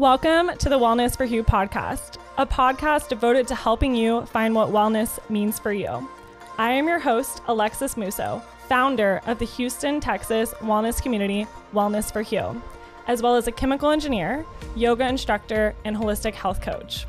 Welcome to the Wellness for Hou podcast, a podcast devoted to helping you find what wellness means for you. I am your host, Alexis Musso, founder of the Houston, Texas wellness community, Wellness for Hou, as well as a chemical engineer, yoga instructor, and holistic health coach.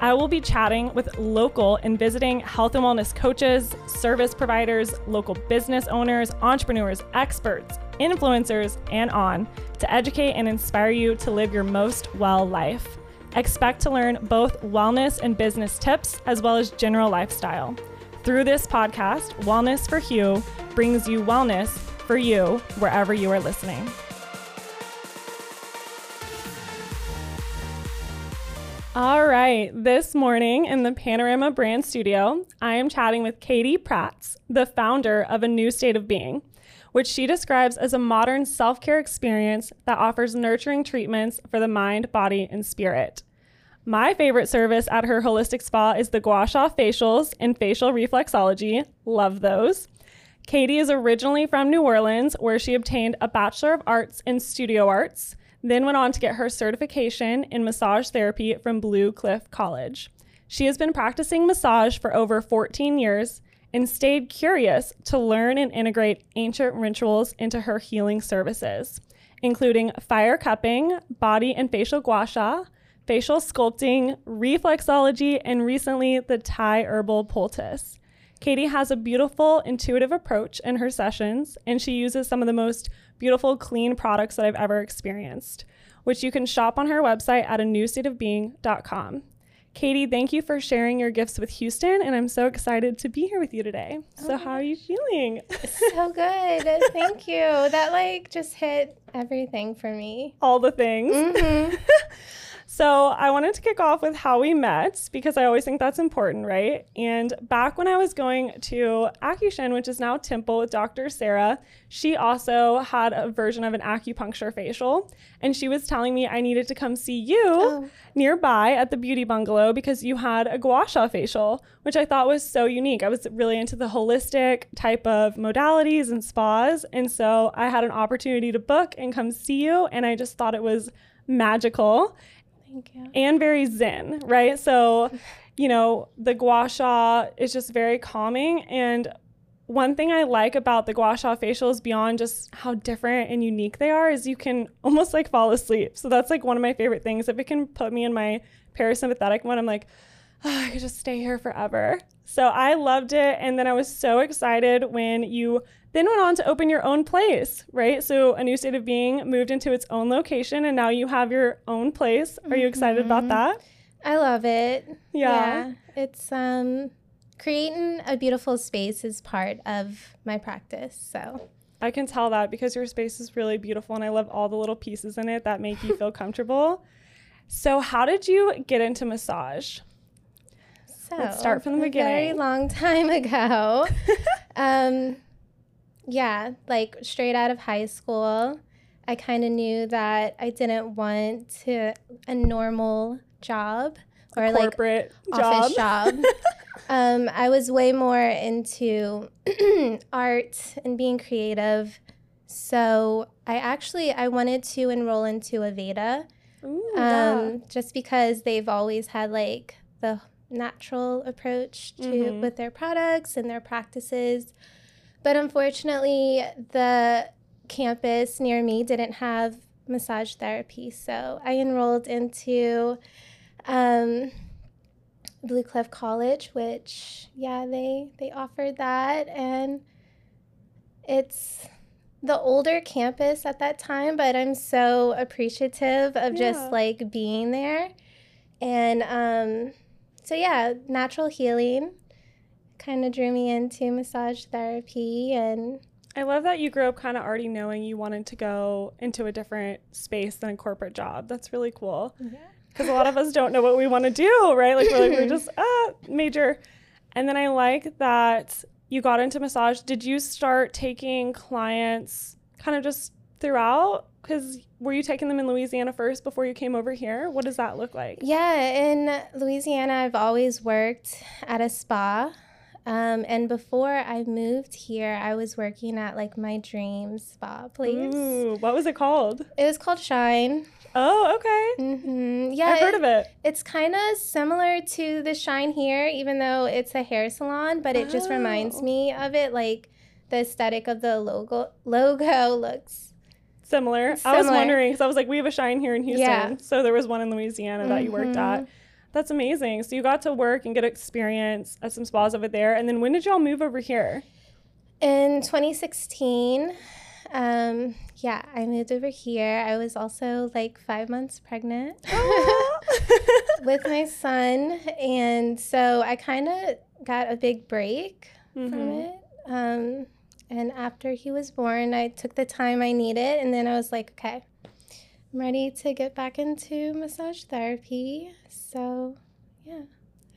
I will be chatting with local and visiting health and wellness coaches, service providers, local business owners, entrepreneurs, experts, influencers, and on to educate and inspire you to live your most well life. Expect to learn both wellness and business tips as well as general lifestyle. Through this podcast, Wellness for Hou brings you wellness for you wherever you are listening. All right, this morning in the Panorama Brand Studio, I am chatting with Katie Prats, the founder of A New State of Being, which she describes as a modern self care experience that offers nurturing treatments for the mind, body, and spirit. My favorite service at her holistic spa is the Gua Sha facials and facial reflexology. Love those. Katie is originally from New Orleans, where she obtained a Bachelor of Arts in Studio Arts then went on to get her certification in massage therapy from Blue Cliff College. She has been practicing massage for over 14 years and stayed curious to learn and integrate ancient rituals into her healing services, including fire cupping, body and facial gua sha, facial sculpting, reflexology, and recently the Thai herbal poultice. Katie has a beautiful, intuitive approach in her sessions, and she uses some of the most beautiful, clean products that I've ever experienced, which you can shop on her website at a newstateofbeing.com. Katie, thank you for sharing your gifts with Houston, and I'm so excited to be here with you today. So, oh how are you feeling? so good. Thank you. That like just hit everything for me. All the things. Mm-hmm. So, I wanted to kick off with how we met because I always think that's important, right? And back when I was going to AccuShin, which is now Temple with Dr. Sarah, she also had a version of an acupuncture facial. And she was telling me I needed to come see you oh. nearby at the beauty bungalow because you had a gua sha facial, which I thought was so unique. I was really into the holistic type of modalities and spas. And so I had an opportunity to book and come see you. And I just thought it was magical. Thank you. And very zen, right? So, you know, the gua sha is just very calming. And one thing I like about the gua sha facials beyond just how different and unique they are is you can almost like fall asleep. So that's like one of my favorite things. If it can put me in my parasympathetic one, I'm like, oh, I could just stay here forever. So I loved it. And then I was so excited when you then went on to open your own place, right? So a new state of being moved into its own location and now you have your own place. Are you excited mm-hmm. about that? I love it. Yeah. yeah. It's um creating a beautiful space is part of my practice. So I can tell that because your space is really beautiful and I love all the little pieces in it that make you feel comfortable. So how did you get into massage? So let's start from the beginning. A very long time ago. um yeah, like straight out of high school, I kind of knew that I didn't want to a normal job or a corporate like job. office job. um, I was way more into art and being creative. So I actually I wanted to enroll into Aveda, Ooh, um, yeah. just because they've always had like the natural approach to mm-hmm. with their products and their practices. But unfortunately, the campus near me didn't have massage therapy. So I enrolled into um, Blue Cliff College, which, yeah, they, they offered that. And it's the older campus at that time, but I'm so appreciative of yeah. just like being there. And um, so, yeah, natural healing kind of drew me into massage therapy and I love that you grew up kind of already knowing you wanted to go into a different space than a corporate job. That's really cool. Because a lot of us don't know what we want to do, right? Like we're like we're just ah major. And then I like that you got into massage. Did you start taking clients kind of just throughout? Because were you taking them in Louisiana first before you came over here? What does that look like? Yeah, in Louisiana, I've always worked at a spa. Um, and before I moved here, I was working at like my dream spa place. Ooh, what was it called? It was called Shine. Oh, okay. Mm-hmm. Yeah, I've heard of it. It's kind of similar to the Shine Here, even though it's a hair salon, but it just reminds Oh. me of it. Like the aesthetic of the logo logo looks. Similar. I was wondering because I was like, we have a shine here in Houston. Yeah. So there was one in Louisiana that you worked at. That's amazing. So you got to work and get experience at some spas over there. And then when did y'all move over here? In 2016, um, yeah, I moved over here. I was also like five months pregnant with my son, and so I kind of got a big break from Mhm. it. Um, and after he was born, I took the time I needed, and then I was like, okay, I'm ready to get back into massage therapy. So, yeah,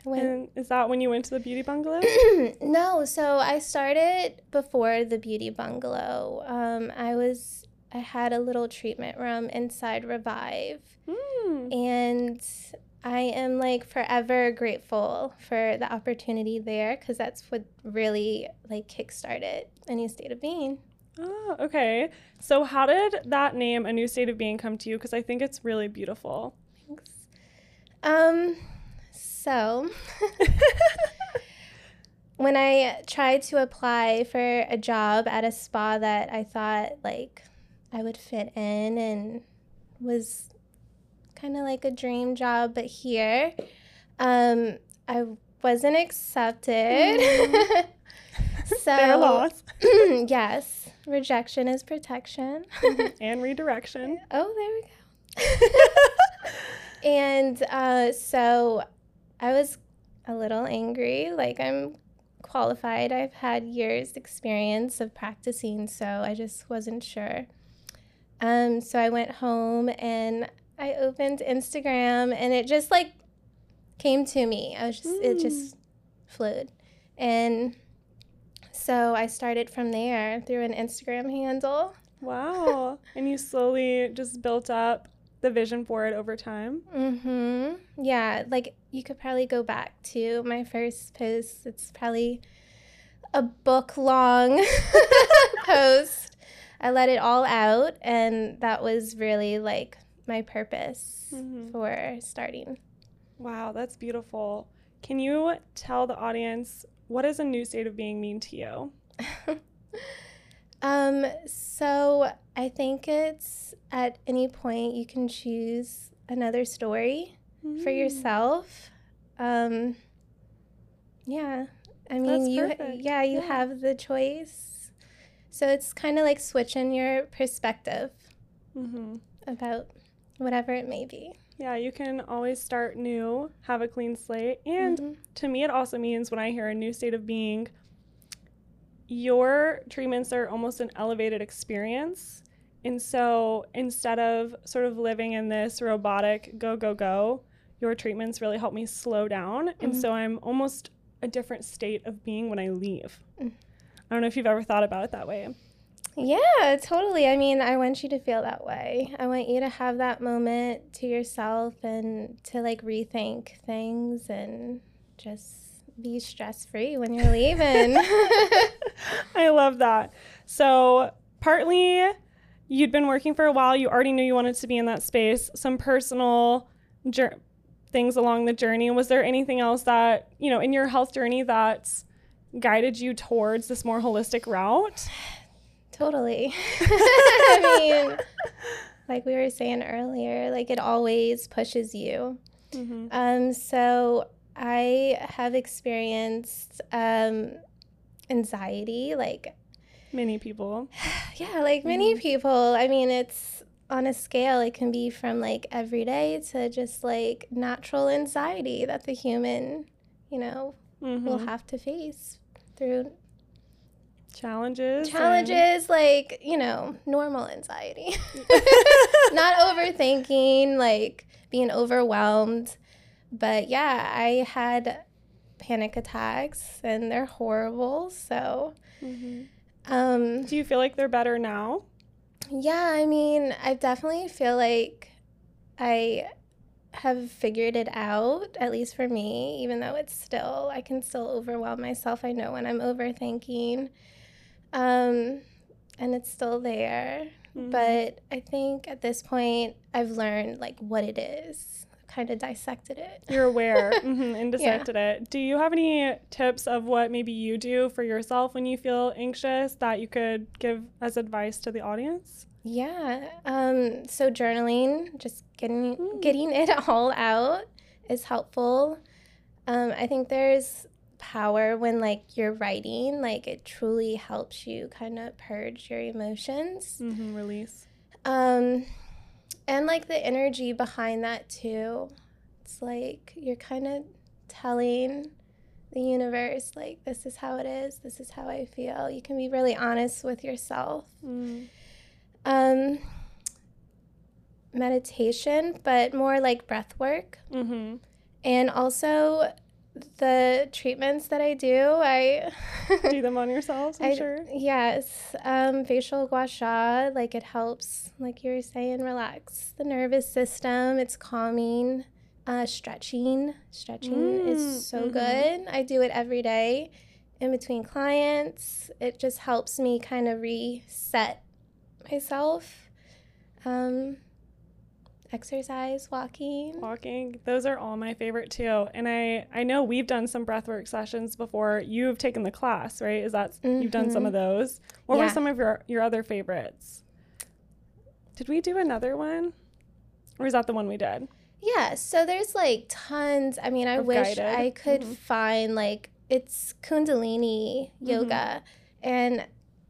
went. And is that when you went to the beauty bungalow? no, so I started before the beauty bungalow. Um, I was I had a little treatment room inside Revive, Hmm. and I am like forever grateful for the opportunity there because that's what really like kickstarted a new state of being. Oh, okay. So how did that name, A New State of Being, come to you? Because I think it's really beautiful. Thanks. Um, so when I tried to apply for a job at a spa that I thought like I would fit in and was kind of like a dream job, but here, um, I wasn't accepted. so Their loss yes, rejection is protection. and redirection. Oh, there we go. and uh, so I was a little angry. Like, I'm qualified, I've had years' experience of practicing, so I just wasn't sure. Um, so I went home and I opened Instagram, and it just like came to me. I was just, it just flowed. And so I started from there through an Instagram handle. Wow. and you slowly just built up the vision for it over time. Mm-hmm. Yeah, like you could probably go back to my first post. It's probably a book long post. I let it all out, and that was really like my purpose Mhm. for starting. Wow, that's beautiful. Can you tell the audience what does a new state of being mean to you? um, so I think it's at any point you can choose another story for Mm. yourself. Um, yeah, I mean, you yeah, you Yeah. have the choice. So it's kind of like switching your perspective Mm-hmm. about whatever it may be. Yeah, you can always start new, have a clean slate. And Mhm. to me, it also means when I hear a new state of being, your treatments are almost an elevated experience. And so instead of sort of living in this robotic go, go, go, your treatments really help me slow down. And Mhm. so I'm almost a different state of being when I leave. Mm. I don't know if you've ever thought about it that way. Yeah, totally. I mean, I want you to feel that way. I want you to have that moment to yourself and to like rethink things and just be stress free when you're leaving. I love that. So, partly you'd been working for a while, you already knew you wanted to be in that space, some personal things along the journey. Was there anything else that, you know, in your health journey that guided you towards this more holistic route? Totally. I mean, like we were saying earlier, like it always pushes you. Mm-hmm. Um, so I have experienced um, anxiety, like, Many people. yeah, like many people. I mean, it's on a scale, it can be from like everyday to just like natural anxiety that the human, you know, Mhm. will have to face through Challenges. and- challenges like you know normal anxiety not overthinking like being overwhelmed but yeah i had panic attacks and they're horrible so Mhm. um Do you feel like they're better now? yeah i mean i definitely feel like i have figured it out at least for me even though it's still i can still overwhelm myself i know when i'm overthinking um and it's still there Mhm. but I think at this point I've learned like what it is. kind of dissected it. You're aware mm-hmm, and dissected yeah. it. Do you have any tips of what maybe you do for yourself when you feel anxious that you could give as advice to the audience? Yeah. Um, so journaling, just getting mm. getting it all out is helpful. Um, I think there's power when like you're writing, like it truly helps you kind of purge your emotions, mm-hmm, release. Um, and like the energy behind that too. It's like you're kind of telling the universe like this is how it is this is how i feel you can be really honest with yourself mm. um, meditation but more like breath work mm-hmm. and also the treatments that i do i do them on yourselves, i'm I, sure yes um, facial gua sha like it helps like you were saying relax the nervous system it's calming uh, stretching. Stretching mm, is so mm-hmm. good. I do it every day in between clients. It just helps me kind of reset myself. Um, exercise, walking. Walking. Those are all my favorite too. And I I know we've done some breathwork sessions before. You've taken the class, right? Is that mm-hmm. you've done some of mm-hmm. those? What yeah. were some of your your other favorites? Did we do another one? Or is that the one we did? Yeah, so there's like tons. I mean, I wish guided. I could mm-hmm. find like it's Kundalini mm-hmm. yoga. And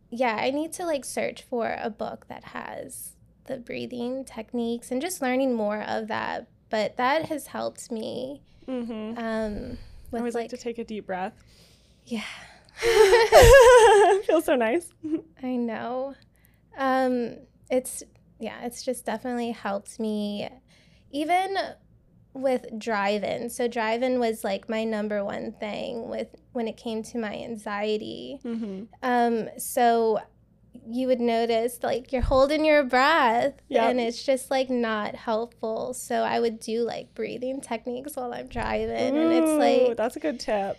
yeah, I need to like search for a book that has the breathing techniques and just learning more of that. But that has helped me. Mm-hmm. Um, I always like, like to take a deep breath. Yeah. Feels so nice. I know. Um, it's yeah, it's just definitely helped me even with drive-in so drive-in was like my number one thing with when it came to my anxiety mm-hmm. um, so you would notice like you're holding your breath yep. and it's just like not helpful so i would do like breathing techniques while i'm driving Ooh, and it's like that's a good tip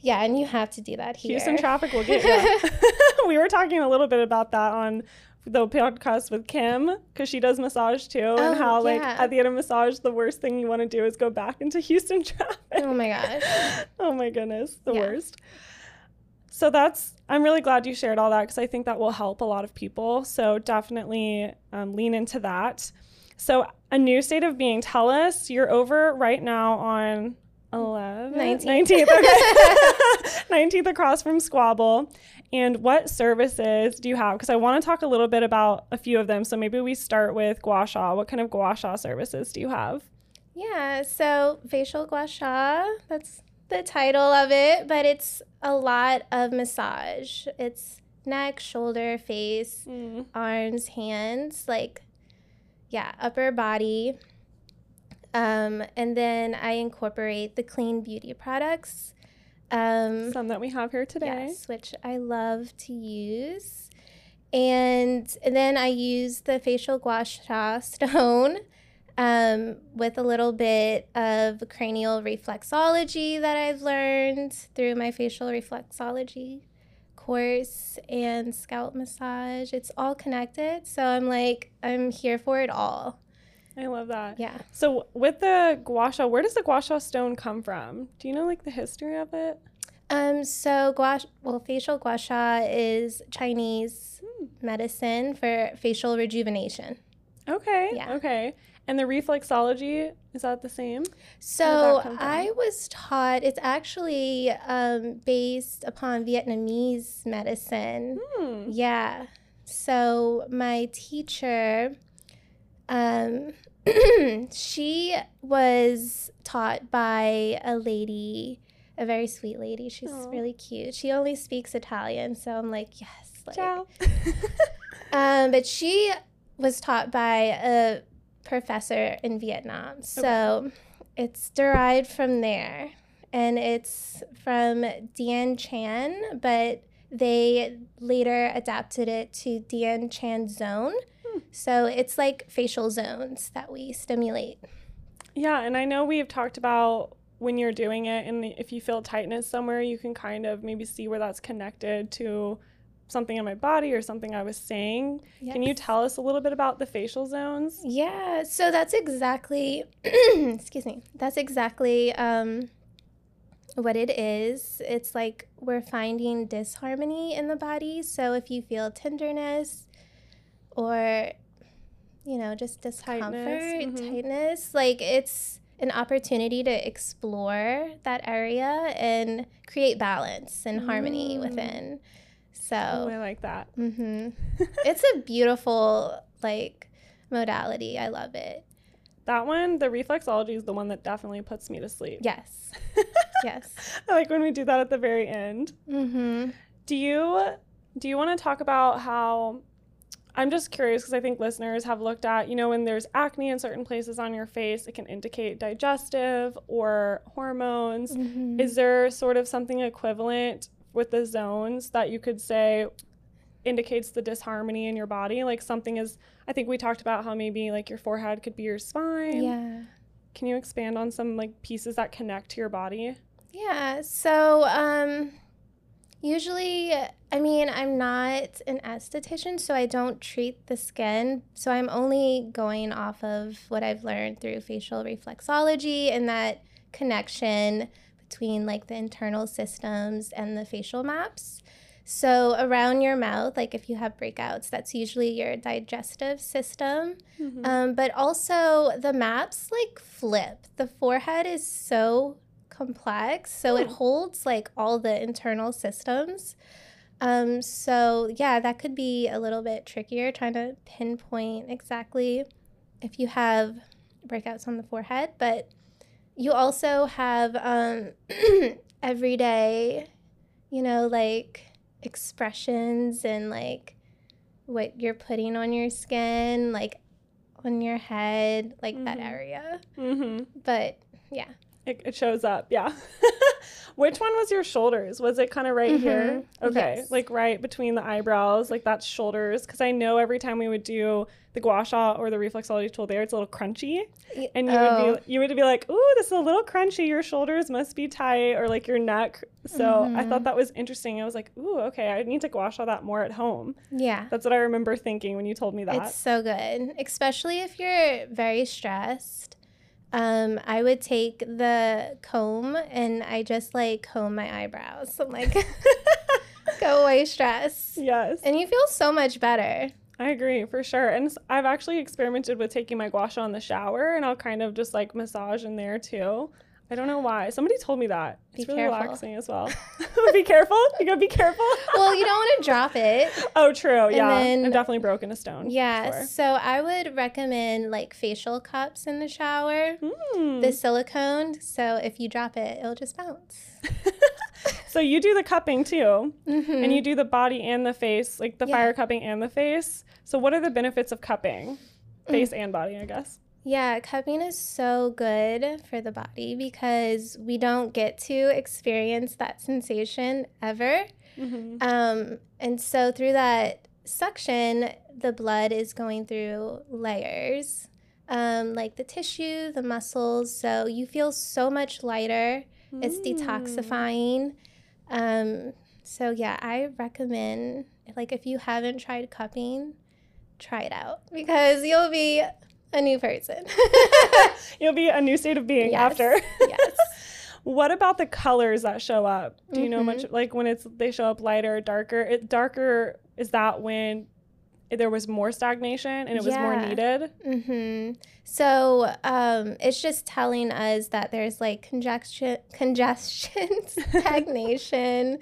yeah and you have to do that here houston traffic will get you we were talking a little bit about that on the podcast with Kim because she does massage too, oh, and how like yeah. at the end of massage, the worst thing you want to do is go back into Houston traffic. Oh my gosh. oh my goodness, the yeah. worst. So that's I'm really glad you shared all that because I think that will help a lot of people. So definitely um, lean into that. So a new state of being. Tell us you're over right now on 11 19th, 19th okay 19th across from Squable and what services do you have? Because I want to talk a little bit about a few of them. So maybe we start with gua sha. What kind of gua sha services do you have? Yeah, so facial gua sha, that's the title of it, but it's a lot of massage. It's neck, shoulder, face, mm. arms, hands, like, yeah, upper body. Um, and then I incorporate the clean beauty products um, Some that we have here today. Yes, which I love to use. And, and then I use the facial gua sha stone um, with a little bit of cranial reflexology that I've learned through my facial reflexology course and scalp massage. It's all connected. So I'm like, I'm here for it all. I love that. Yeah. So with the gua sha, where does the gua sha stone come from? Do you know like the history of it? Um, so gua well, facial gua sha is Chinese hmm. medicine for facial rejuvenation. Okay. Yeah. Okay. And the reflexology is that the same? So I was taught it's actually um, based upon Vietnamese medicine. Hmm. Yeah. So my teacher um, she was taught by a lady, a very sweet lady. She's Aww. really cute. She only speaks Italian, so I'm like, yes. Like, Ciao. um, but she was taught by a professor in Vietnam. So okay. it's derived from there. And it's from Dien Chan, but they later adapted it to Dien Chan Zone hmm. so it's like facial zones that we stimulate. Yeah, and I know we've talked about when you're doing it, and if you feel tightness somewhere, you can kind of maybe see where that's connected to something in my body or something I was saying. Can you tell us a little bit about the facial zones? Yeah, so that's exactly, excuse me, that's exactly um, what it is. It's like we're finding disharmony in the body. So if you feel tenderness or, you know, just discomfort, mhm. tightness, like it's an opportunity to explore that area and create balance and harmony Mm. Within. Oh, I like that. hmm it's a beautiful, like, modality. I love it. That one, the reflexology is the one that definitely puts me to sleep. Yes. yes. I like when we do that at the very end. Mm-hmm. Do you do you want to talk about how I'm just curious because I think listeners have looked at, you know, when there's acne in certain places on your face, it can indicate digestive or hormones. Mm-hmm. Is there sort of something equivalent with the zones that you could say indicates the disharmony in your body? Like something is I think we talked about how maybe like your forehead could be your spine. Yeah. Can you expand on some like pieces that connect to your body? Yeah. So, um, usually, I mean, I'm not an esthetician, so I don't treat the skin. So I'm only going off of what I've learned through facial reflexology and that connection between like the internal systems and the facial maps. So around your mouth, like if you have breakouts, that's usually your digestive system. Um, but also the maps like flip. The forehead is so complex, so it Hmm. holds like all the internal systems. Um, so yeah, that could be a little bit trickier trying to pinpoint exactly if you have breakouts on the forehead, but you also have um, everyday, you know, like expressions and like what you're putting on your skin, like on your head, like that Mhm. area. Mm-hmm. But yeah. It, it shows up, yeah. Which one was your shoulders? Was it kind of right here? Mhm, Okay, yes. like right between the eyebrows, like that's shoulders. Because I know every time we would do the gua sha or the reflexology tool there, it's a little crunchy, and you Oh. would be you would be like, "Ooh, this is a little crunchy. Your shoulders must be tight, or like your neck." So I Mhm. thought that was interesting. I was like, "Ooh, okay, I need to gua sha that more at home." yeah. That's what I remember thinking when you told me that. It's so good, especially if you're very stressed. Um, I would take the comb and I just like comb my eyebrows. I'm like, go away stress. yes. And you feel so much better. I agree for sure. And I've actually experimented with taking my gua sha in the shower and I'll kind of just like massage in there too. I don't know why. Somebody told me that. It's Be really careful. relaxing as well. be careful. You gotta be careful. Well, you don't want to drop it. oh, true. Yeah. then- I've definitely broken a stone. Yeah. before. So I would recommend like facial cups in the shower. Hmm. The silicone. So if you drop it, it'll just bounce. so you do the cupping too, Mm-hmm. and you do the body and the face, like the Yeah. fire cupping and the face. So what are the benefits of cupping? Mm. Face and body, I guess. Yeah, cupping is so good for the body because we don't get to experience that sensation ever. Mm-hmm. Um, and so through that suction, the blood is going through layers, um, like the tissue, the muscles. So you feel so much lighter. It's Mm. detoxifying. Um, so yeah, I recommend like if you haven't tried cupping, try it out because you'll be a new person. You'll be a new state of being Yes, after. yes. What about the colors that show up? Do you know much Mm-hmm. like when it's they show up lighter, darker? It darker is that when there was more stagnation and it was more Yeah. needed? hmm So um, it's just telling us that there's like congestion, congestion, stagnation.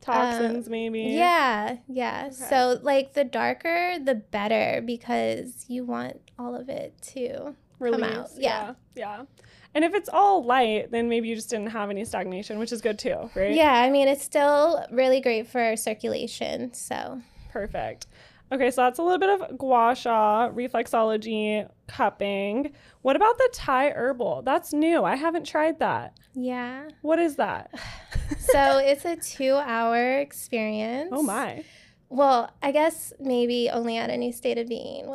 Toxins maybe. Uh, Yeah, yeah. So like the darker, the better because you want all of it to Release. out, Yeah. yeah. yeah. And if it's all light, then maybe you just didn't have any stagnation, which is good too, right? Yeah, I mean it's still really great for circulation. So Perfect. Okay, so that's a little bit of gua sha, reflexology, cupping. What about the Thai herbal? That's new. I haven't tried that. yeah. What is that? So it's a two-hour experience. oh my. Well, I guess maybe only at a new state of being.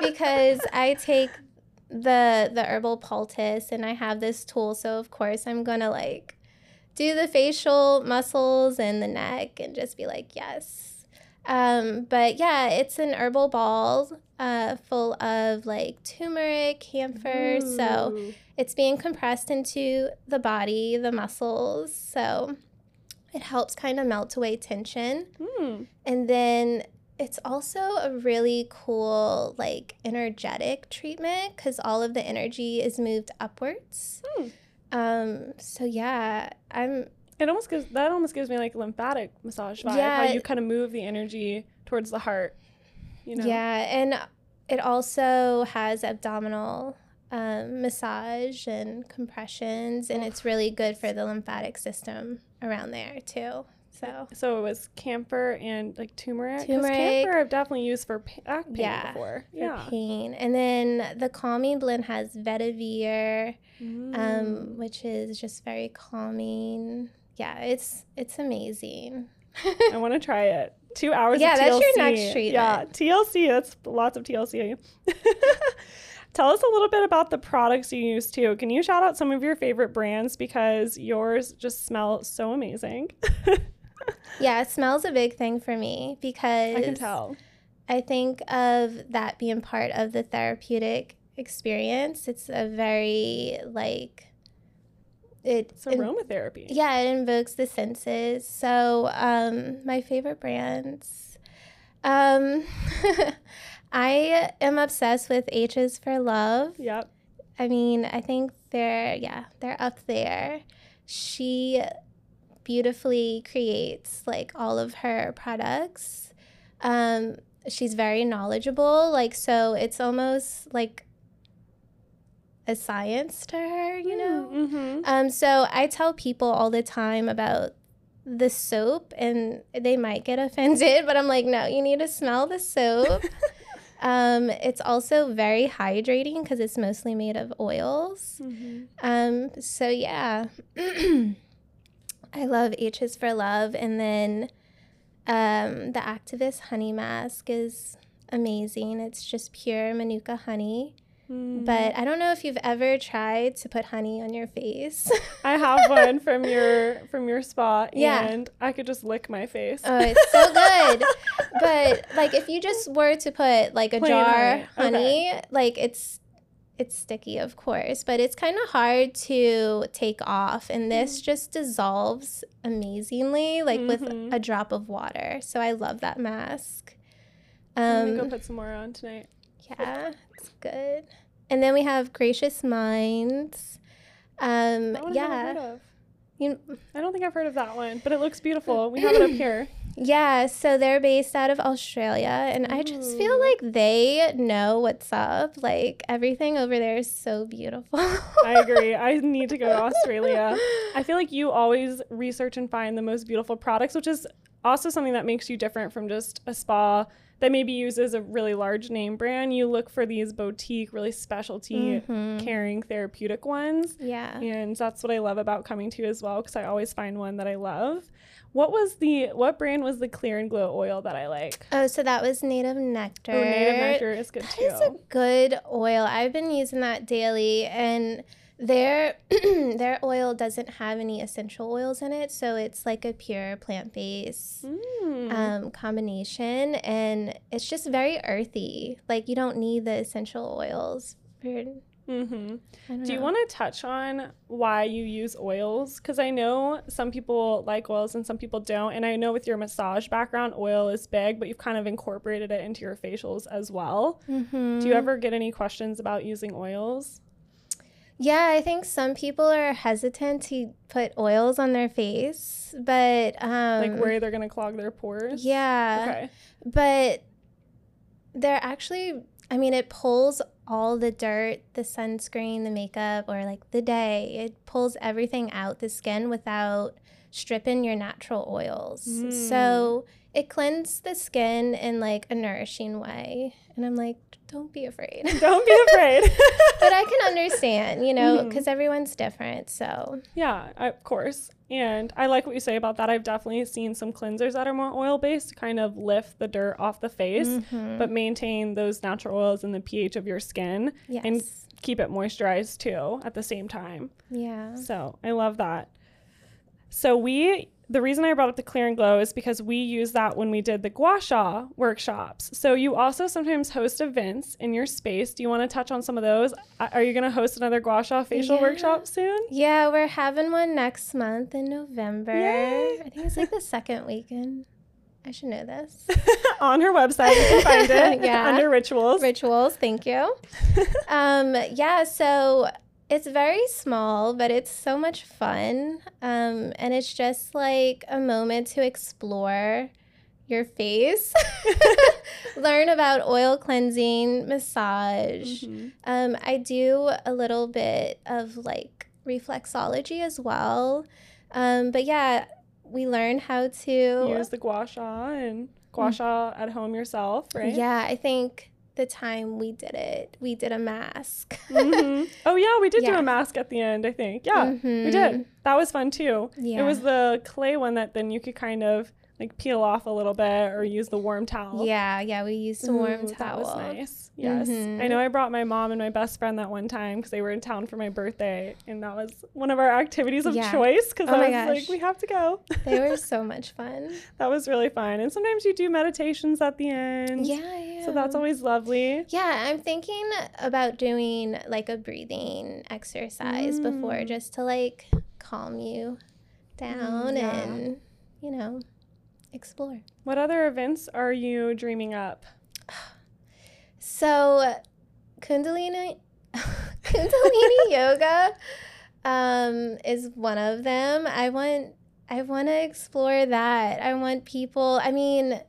because I take the the herbal poultice and I have this tool, so of course I'm gonna like do the facial muscles and the neck and just be like, yes. Um, but yeah, it's an herbal ball uh, full of like turmeric, camphor. So it's being compressed into the body, the muscles. So it helps kind of melt away tension. Hmm. And then it's also a really cool, like, energetic treatment because all of the energy is moved upwards. Hmm. Um, so yeah, I'm It almost gives that almost gives me like lymphatic massage vibe. Yeah. How you kind of move the energy towards the heart. You know. yeah, and it also has abdominal um, massage and compressions, and it's really good for the lymphatic system around there too. So So it was camphor and like turmeric. Turmeric. Camphor I've definitely used for pa- back pain Yeah, before. for Yeah. pain, and then the calming blend has vetiver. Mm. um, which is just very calming. Yeah, it's it's amazing. I want to try it. Two hours. Yeah, of that's your next Yeah. TLC. That's lots of TLC. Tell us a little bit about the products you use too. Can you shout out some of your favorite brands because yours just smell so amazing. yeah, smell's a big thing for me because I can tell. I think of that being part of the therapeutic experience. It's a very like it. It's in- aromatherapy. yeah, it invokes the senses. So, um, my favorite brands. Um, I am obsessed with H's for Love. Yep. I mean, I think they're yeah, they're up there. She beautifully creates like all of her products. Um, she's very knowledgeable, like so it's almost like a science to her, you know. Mm-hmm. Um, so I tell people all the time about the soap, and they might get offended, but I'm like, no, you need to smell the soap. um, it's also very hydrating because it's mostly made of oils. mm-hmm. Um, so yeah, I love H's for Love, and then um, the Activist Honey Mask is amazing. It's just pure manuka honey. Mm. But I don't know if you've ever tried to put honey on your face. I have one from your from your spa, Yeah. and I could just lick my face. oh, it's so good. but like if you just were to put like a Plain jar honey. honey, like it's it's sticky of course, but it's kind of hard to take off and this Mm. just dissolves amazingly like Mhm. with a drop of water. So I love that mask. I'm gonna go Um put some more on tonight. Yeah, it's good. And then we have Gracious Minds. Um That one I haven't heard yeah. You I don't think I've heard of that one, but it looks beautiful. We have it up here. Yeah, so they're based out of Australia, and I just feel like they know what's up. Like everything over there is so beautiful. I agree. I need to go to Australia. I feel like you always research and find the most beautiful products, which is also something that makes you different from just a spa that maybe uses a really large name brand. You look for these boutique, really specialty Mhm. caring therapeutic ones. Yeah. And that's what I love about coming to you as well, because I always find one that I love. What was the what brand was the clear and glow oil that I like? Oh, so that was Native Nectar. Oh, native nectar is good That too. is a good oil. I've been using that daily, and their their oil doesn't have any essential oils in it, so it's like a pure plant based Mm. um, combination, and it's just very earthy. Like you don't need the essential oils. For, mm-hmm. Don't you want to touch on why you use oils? Because I know some people like oils and some people don't. And I know with your massage background, oil is big, but you've kind of incorporated it into your facials as well. Mhm. Do you ever get any questions about using oils? Yeah, I think some people are hesitant to put oils on their face, but um, Like where they're going to clog their pores? Yeah, Okay. but they're actually. I mean, it pulls all the dirt, the sunscreen, the makeup, or like the day. It pulls everything out the skin without stripping your natural oils. Mm. So it cleanses the skin in like a nourishing way. And I'm like, don't be afraid. Don't be afraid. but I can understand, you know, because everyone's different. So Yeah, of course. And I like what you say about that. I've definitely seen some cleansers that are more oil based to kind of lift the dirt off the face, Mhm. but maintain those natural oils and the pH of your skin yes, and keep it moisturized too at the same time. yeah. So I love that. So we the reason I brought up the clear and glow is because we use that when we did the gua sha workshops. So you also sometimes host events in your space. Do you want to touch on some of those? Are you going to host another gua sha facial Yeah. workshop soon? Yeah, we're having one next month in November. Yay. I think it's like the second weekend. I should know this. on her website, you can find it Yeah. under rituals. Rituals, thank you. um, yeah, so it's very small, but it's so much fun. Um, and it's just like a moment to explore your face, learn about oil cleansing, massage. Mhm. Um, I do a little bit of like reflexology as well. Um, but yeah, we learn how to. Use the gua sha and gua sha at home yourself, right? Mm. Yeah, I think the time we did it, we did a mask. Mhm. Oh yeah, we did do a mask at the end. I think. Yeah, we Mhm. did. That was fun too. Yeah. It was the clay one that then you could kind of like peel off a little bit or use the warm towel. Yeah, yeah, we used a warm Ooh, towel. That was nice. Yes. I Mhm. know I brought my mom and my best friend that one time because they were in town for my birthday. And that was one of our activities of Yeah. choice because Oh I was gosh. like, we have to go. They were so much fun. that was really fun. And sometimes you do meditations at the end. Yeah, yeah. So that's always lovely. Yeah, I'm thinking about doing like a breathing exercise before Mm. just to like calm you down yeah. and, you know, explore. What other events are you dreaming up? So, Kundalini Kundalini yoga um, is one of them. I want I want to explore that. I want people. I mean,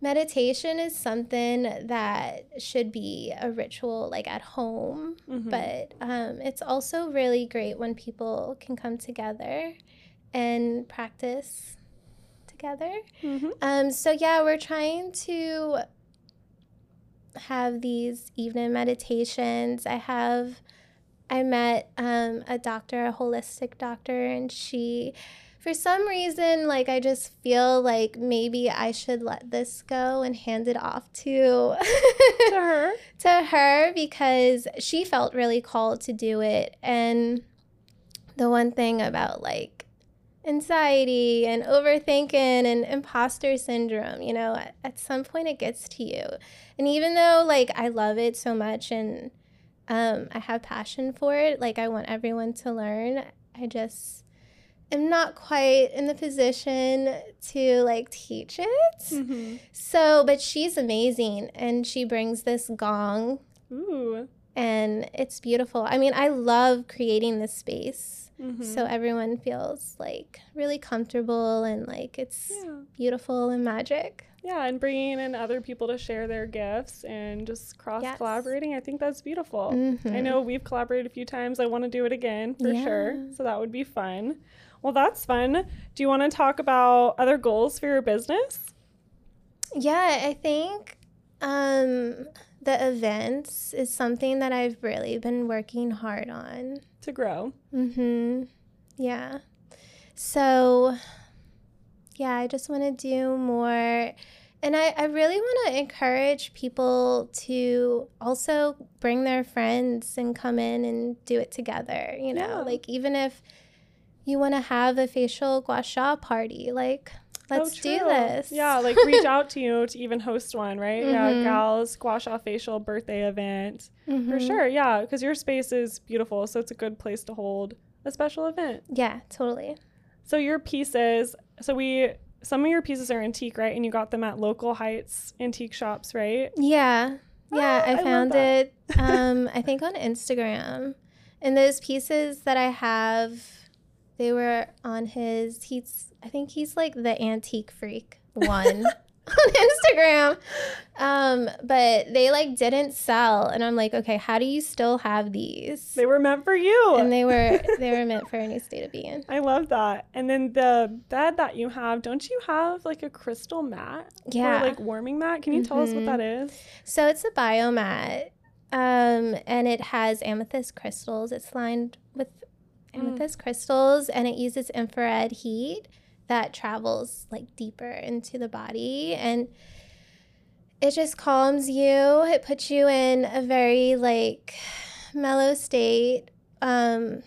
meditation is something that should be a ritual, like at home. Mhm. But um, it's also really great when people can come together and practice together. Mhm. Um, so yeah, we're trying to have these evening meditations. I have I met um, a doctor, a holistic doctor, and she for some reason like I just feel like maybe I should let this go and hand it off to to her. to her because she felt really called to do it. And the one thing about like anxiety and overthinking and imposter syndrome, you know, at, at some point it gets to you. And even though like I love it so much and um, I have passion for it, like I want everyone to learn, I just am not quite in the position to like teach it. Mhm. So, but she's amazing and she brings this gong Ooh. and it's beautiful. I mean, I love creating this space Mhm. so everyone feels like really comfortable and like it's yeah. beautiful and magic. Yeah, and bringing in other people to share their gifts and just cross collaborating. I think that's beautiful. I Mhm. know we've collaborated a few times. I want to do it again for sure. So that would be fun. Well, that's fun. Do you want to talk about other goals for your business? Yeah, I think um, the events is something that I've really been working hard on. To grow. Mm-hmm. Yeah. So, yeah, I just want to do more. And I, I really want to encourage people to also bring their friends and come in and do it together. You know, Yeah. like even if you want to have a facial gua sha party, like let's Oh, do this. Yeah, like reach out to you to even host one, right? Yeah, Mhm. gals squash off facial birthday event. For Mhm. sure. Yeah, because your space is beautiful. So it's a good place to hold a special event. Yeah, totally. So your pieces, so we, some of your pieces are antique, right? And you got them at local Heights antique shops, right? Yeah. Yeah, Ah, I I found that. it um I think on Instagram. And those pieces that I have they were on his he's I think he's like the antique freak one on Instagram. Um but they like didn't sell and I'm like, "Okay, how do you still have these?" They were meant for you. and they were they were meant for a new state of being. I love that. And then the bed that you have, don't you have like a crystal mat? Yeah. Or like warming mat? Can you tell us what that is? So it's a biomat, um, and it has amethyst crystals. It's lined with And mm. amethyst crystals, and it uses infrared heat that travels like deeper into the body, and it just calms you. It puts you in a very like mellow state. Um,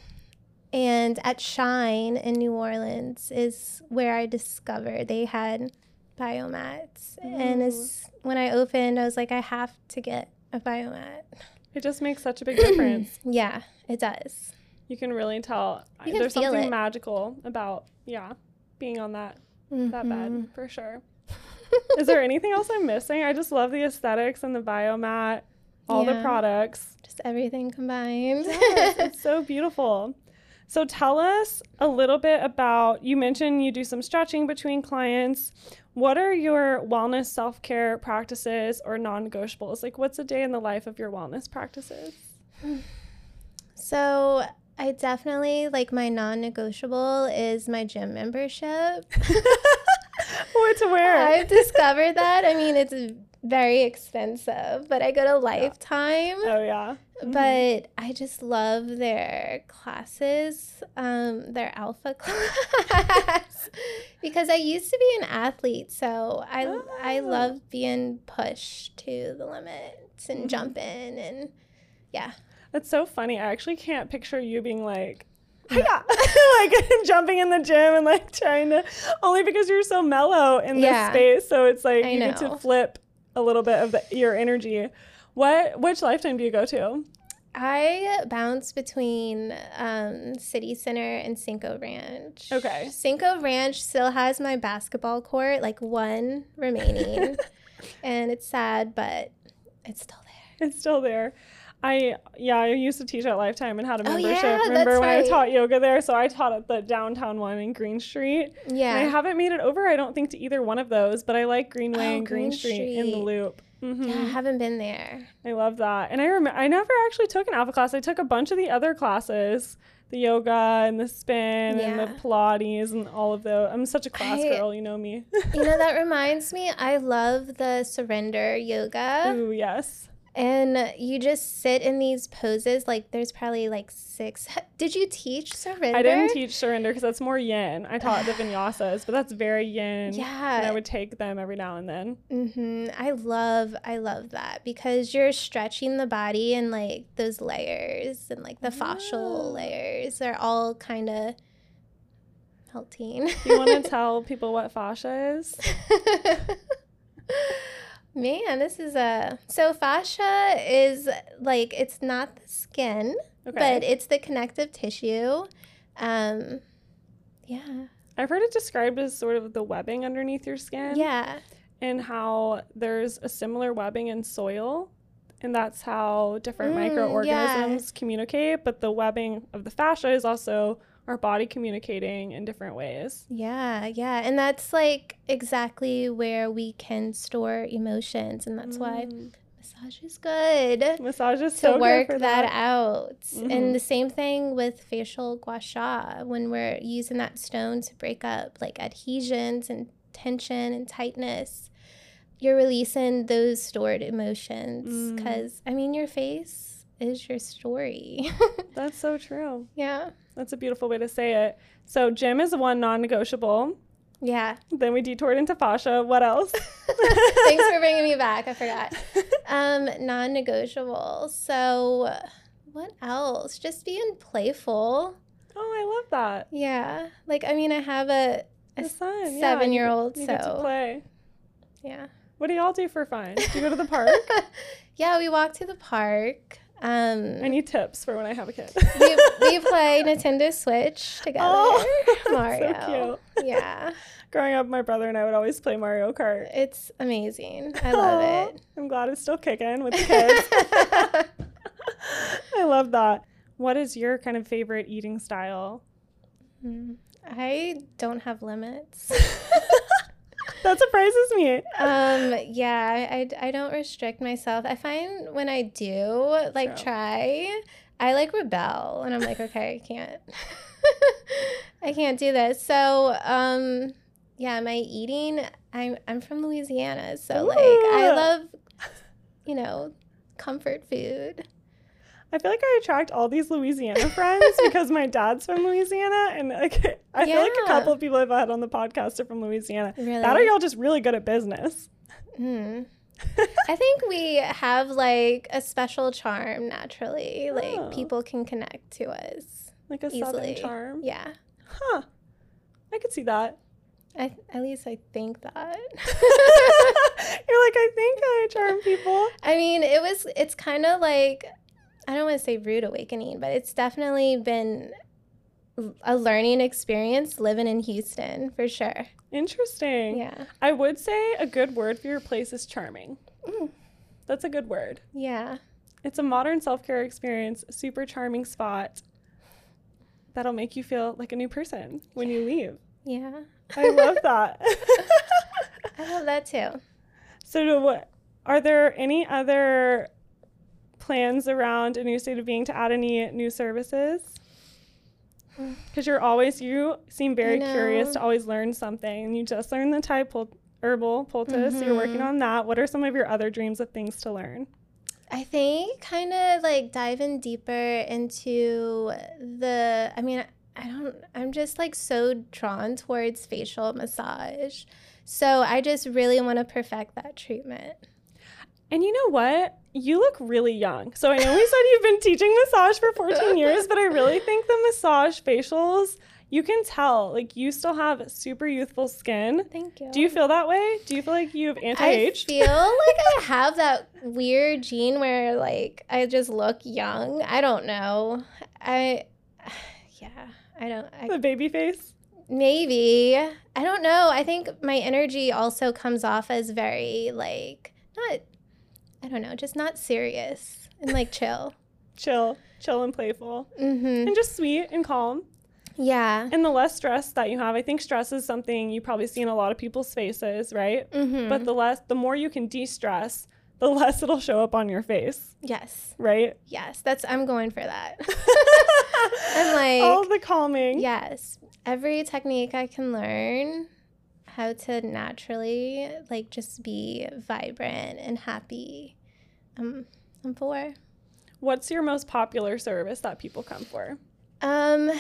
and at Shine in New Orleans is where I discovered they had biomats. And it's when I opened, I was like, I have to get a biomat. It just makes such a big difference. Yeah, it does. You can really tell. You can There's something it. magical about yeah, being on that that Mhm. bed for sure. Is there anything else I'm missing? I just love the aesthetics and the biomat, all the products. Just everything combined. Yes, it's so beautiful. So tell us a little bit about you mentioned you do some stretching between clients. What are your wellness self-care practices or non-negotiables? Like what's a day in the life of your wellness practices? so I definitely like my non-negotiable is my gym membership. what to wear? I've discovered that. I mean, it's very expensive, but I go to Lifetime. oh yeah. Mhm. But I just love their classes, um, their alpha class, because I used to be an athlete, so I I Ah. love being pushed to the limits and Mhm. jumping and yeah. That's so funny. I actually can't picture you being like, "Hiya!" like jumping in the gym and like trying to, only because you're so mellow in this space. So it's like I you get to flip a little bit of the, your energy. What which lifetime do you go to? I bounce between um, City Center and Cinco Ranch. Okay. Cinco Ranch still has my basketball court, like one remaining, and it's sad, but it's still there. It's still there. I yeah, I used to teach at Lifetime and had a Oh, membership. yeah, Remember when I taught yoga there? So I taught at the downtown one in Green Street. Yeah. And I haven't made it over, I don't think, to either one of those, but I like Greenway Oh, and Green, Green Street, in the Street. loop. Mhm. Yeah, I haven't been there. I love that. And I remember I never actually took an alpha class. I took a bunch of the other classes, the yoga and the spin and the Pilates and all of those. I'm such a class I- girl, you know me. You know, that reminds me, I love the surrender yoga. Ooh, yes. And you just sit in these poses. Like, there's probably like six. Did you teach surrender? I didn't teach surrender because that's more yin. I taught the vinyasas, but that's very yin. And I would take them every now and then. Mm-hmm. I love, I love that because you're stretching the body and like those layers and like the fascial Ah. layers are all kind of melting. You want to tell people what fascia is? Man, this is a so fascia is like it's not the skin, Okay. but it's the connective tissue. Um, yeah, I've heard it described as sort of the webbing underneath your skin. yeah, and how there's a similar webbing in soil and that's how different Mm, microorganisms communicate but the webbing of the fascia is also our body communicating in different ways yeah, yeah, and that's like exactly where we can store emotions, and that's why Mm. massage is good. massage is to so good work for that, that, out. Mhm. And the same thing with facial gua sha when we're using that stone to break up like adhesions and tension and tightness. You're releasing those stored emotions Mm. because I mean, your face is your story. that's so true yeah. That's a beautiful way to say it so gym is one non-negotiable Yeah. then we detoured into fascia what else Thanks for bringing me back. I forgot. Um, non negotiable. So, what else? Just being playful. oh i love that Yeah. Like, I mean, I have a, a the son yeah, you- seven-year-old, you get to so- play yeah. what do y'all do for fun do you go to the park yeah, we walk to the park. Um, I need tips for when I have a kid. we, we play Nintendo Switch together. Oh, Mario. so cute. Yeah, Growing up, my brother and I would always play Mario Kart. it's amazing. I love it. I'm glad it's still kicking with the kids. I love that. What is your kind of favorite eating style? Mm, I don't have limits. That surprises me. um, yeah, I, I don't restrict myself. I find when I do like True. try, I like rebel, and I'm like, okay, I can't, I can't do this. So, um, yeah, my eating. I'm I'm from Louisiana, so like I love, you know, comfort food. I feel like I attract all these Louisiana friends because my dad's from Louisiana, and like I feel like a couple of people I've had on the podcast are from Louisiana. Really, That or y'all just really good at business. Hmm. I think we have like a special charm naturally. Like Oh. people can connect to us. Like a southern charm. Yeah. Huh. I could see that. I, at least I think that. You're like, I think I charm people. I mean, it was, it's kind of like, I don't want to say rude awakening, but it's definitely been a learning experience living in Houston for sure. Interesting. Yeah. I would say a good word for your place is charming. Mm. That's a good word. Yeah. It's a modern self care experience, super charming spot that'll make you feel like a new person when you leave. Yeah. I love that. I love that too. so, what are there any other plans around a new state of being to add any new services? Because you're always, you seem very curious to always learn something. And you just learned the Thai pul- herbal poultice. So you're mm-hmm. working on that. What are some of your other dreams of things to learn? I think kind of like diving deeper into the, I mean, I don't, I'm just like so drawn towards facial massage. So I just really want to perfect that treatment. And you know what? You look really young. So I know we said you've been teaching massage for 14 years, but I really think the massage facials, you can tell, like you still have super youthful skin. Thank you. Do you feel that way? Do you feel like you've anti-aged? I feel like I have that weird gene where like I just look young. I don't know. I, yeah, I don't. I, the baby face? Maybe. I don't know. I think my energy also comes off as very like not I don't know, just not serious and like chill. Chill, chill and playful. Mhm. And just sweet and calm. Yeah. And the less stress that you have, I think stress is something you probably see in a lot of people's faces, right? Mhm. But the less the more you can de-stress, the less it'll show up on your face, yes. right? Yes. That's I'm going for that. I'm like all the calming. yes. Every technique I can learn how to naturally like just be vibrant and happy. Um I'm for. What's your most popular service that people come for? Um,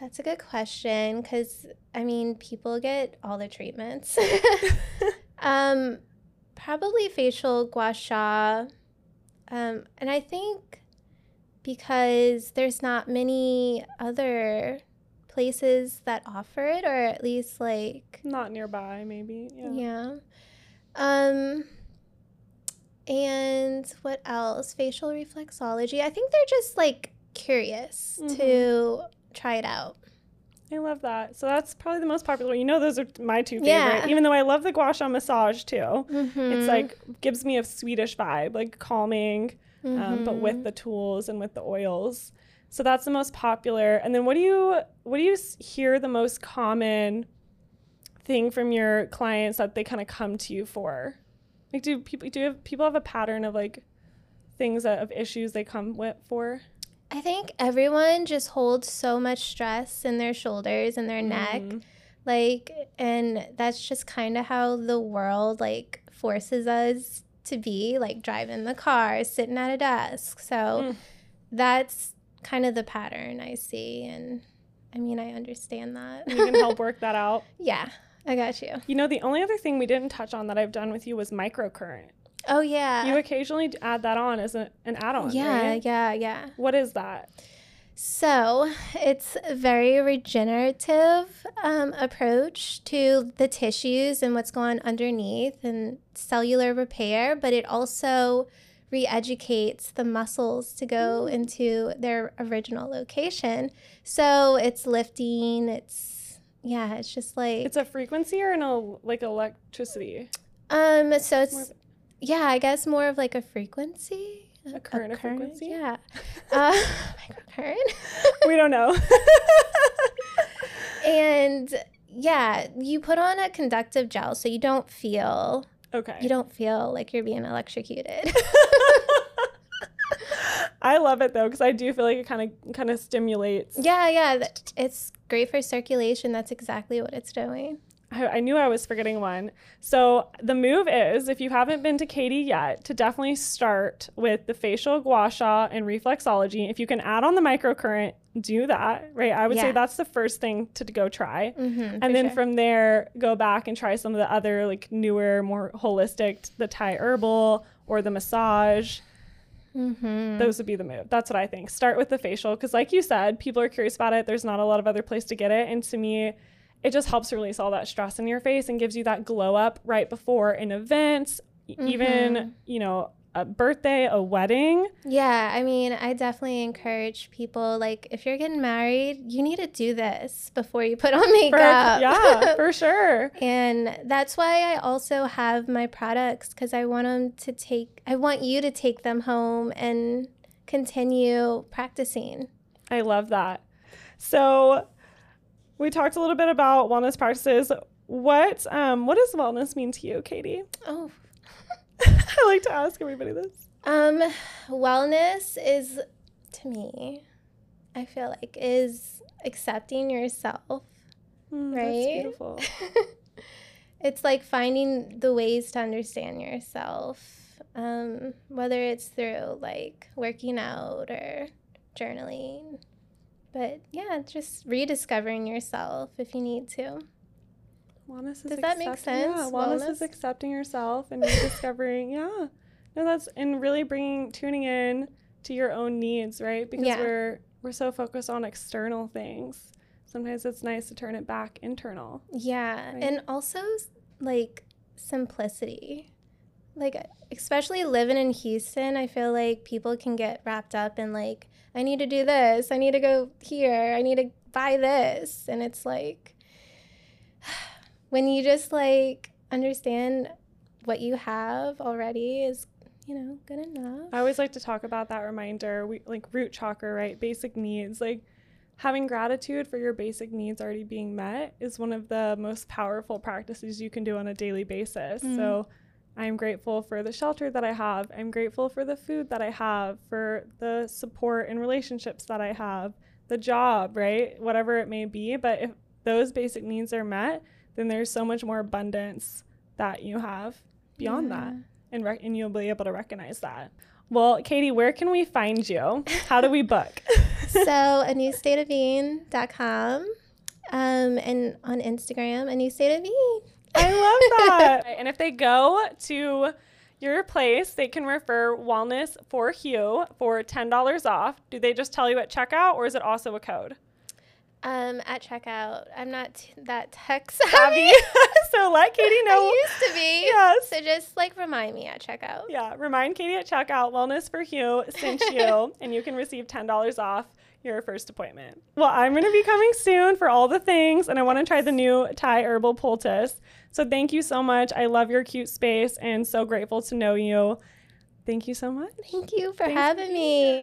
that's a good question because I mean, people get all the treatments. um, probably facial gua sha. Um, and I think because there's not many other places that offer it, or at least like Not nearby, maybe. Yeah. yeah. Um and what else? Facial reflexology. I think they're just like curious to try it out. I love that. So that's probably the most popular. You know, those are my two favorite. Yeah. Even though I love the gua sha massage too. It's Mhm. like gives me a Swedish vibe, like calming, um, but with Mhm. the tools and with the oils. So that's the most popular. And then what do you what do you hear the most common thing from your clients that they kind of come to you for? Like, do people do you have, people have a pattern of like things that of issues they come with for? I think everyone just holds so much stress in their shoulders and their neck. Mm. Like and that's just kind of how the world like forces us to be, like driving the car, sitting at a desk. So Mm. that's kind of the pattern I see and I mean I understand that. You can help work that out. yeah, I got you. You know, the only other thing we didn't touch on that I've done with you was microcurrent. Oh yeah. you occasionally add that on as a, an add-on, yeah, right? yeah, yeah. What is that? So it's a very regenerative um, approach to the tissues and what's going on underneath and cellular repair, but it also re-educates the muscles to go into their original location. So it's lifting, it's yeah, it's just like It's a frequency or an el- like electricity? um so it's of yeah, I guess more of like a frequency. A current, a frequency? Yeah. Uh, microcurrent. we don't know. and yeah, you put on a conductive gel so you don't feel okay. you don't feel like you're being electrocuted. I love it though because I do feel like it kind of kind of stimulates. yeah, yeah, it's great for circulation. That's exactly what it's doing. I, I knew I was forgetting one. So the move is, if you haven't been to Katie yet, to definitely start with the facial gua sha and reflexology. If you can add on the microcurrent, do that. Right? I would say that's the first thing to go try. Mm-hmm, and then from there go back and try some of the other like newer more holistic the thai herbal or the massage Mm-hmm. those would be the move. That's what I think. Start with the facial because, like you said, people are curious about it. There's not a lot of other place to get it, and to me, it just helps release all that stress in your face and gives you that glow up right before an event, e- even you know a birthday, a wedding. Yeah, I mean, I definitely encourage people like if you're getting married, you need to do this before you put on For- makeup. yeah, for sure. and that's why I also have my products cuz I want them to take I want you to take them home and continue practicing. I love that. So we talked a little bit about wellness practices. What um what does wellness mean to you, Katie? Oh, I like to ask everybody this. Um, wellness is to me, I feel like is accepting yourself. Mm, Right? That's beautiful. it's like finding the ways to understand yourself, um, whether it's through like working out or journaling. But yeah, just rediscovering yourself if you need to. Wellness is Does that make sense? Yeah, sense? wellness, is accepting yourself and rediscovering. yeah, no, that's and really bringing tuning in to your own needs, right? Because Yeah. we're we're so focused on external things. Sometimes it's nice to turn it back internal. Yeah, Right. and also like simplicity. Like especially living in Houston, I feel like people can get wrapped up in like I need to do this, I need to go here, I need to buy this, and it's like when you just like understand what you have already is, you know, good enough. I always like to talk about that reminder, we like root chakra, right? Basic needs, like having gratitude for your basic needs already being met is one of the most powerful practices you can do on a daily basis. Mm. So I'm grateful for the shelter that I have. I'm grateful for the food that I have, for the support and relationships that I have, the job, right? Whatever it may be. But if those basic needs are met, then there's so much more abundance that you have beyond that and, rec- and you'll be able to recognize that. Well, Katie, where can we find you? How do we book? so a new state of being.com um, and on Instagram, a new state of being. I love that. and if they go to your place, they can refer Wellness for Hou for $10 off. Do they just tell you at checkout or is it also a code? Um, at checkout, I'm not t- that tech Savvy. so let Katie know. I used to be. Yes. So just like remind me at checkout. Yeah, remind Katie at checkout Wellness for Hou sent you, and you can receive $10 off your first appointment. Well, I'm going to be coming soon for all the things, and I want to try the new Thai herbal poultice. So thank you so much. I love your cute space and so grateful to know you. Thank you so much. Thank you for Thanks for having me.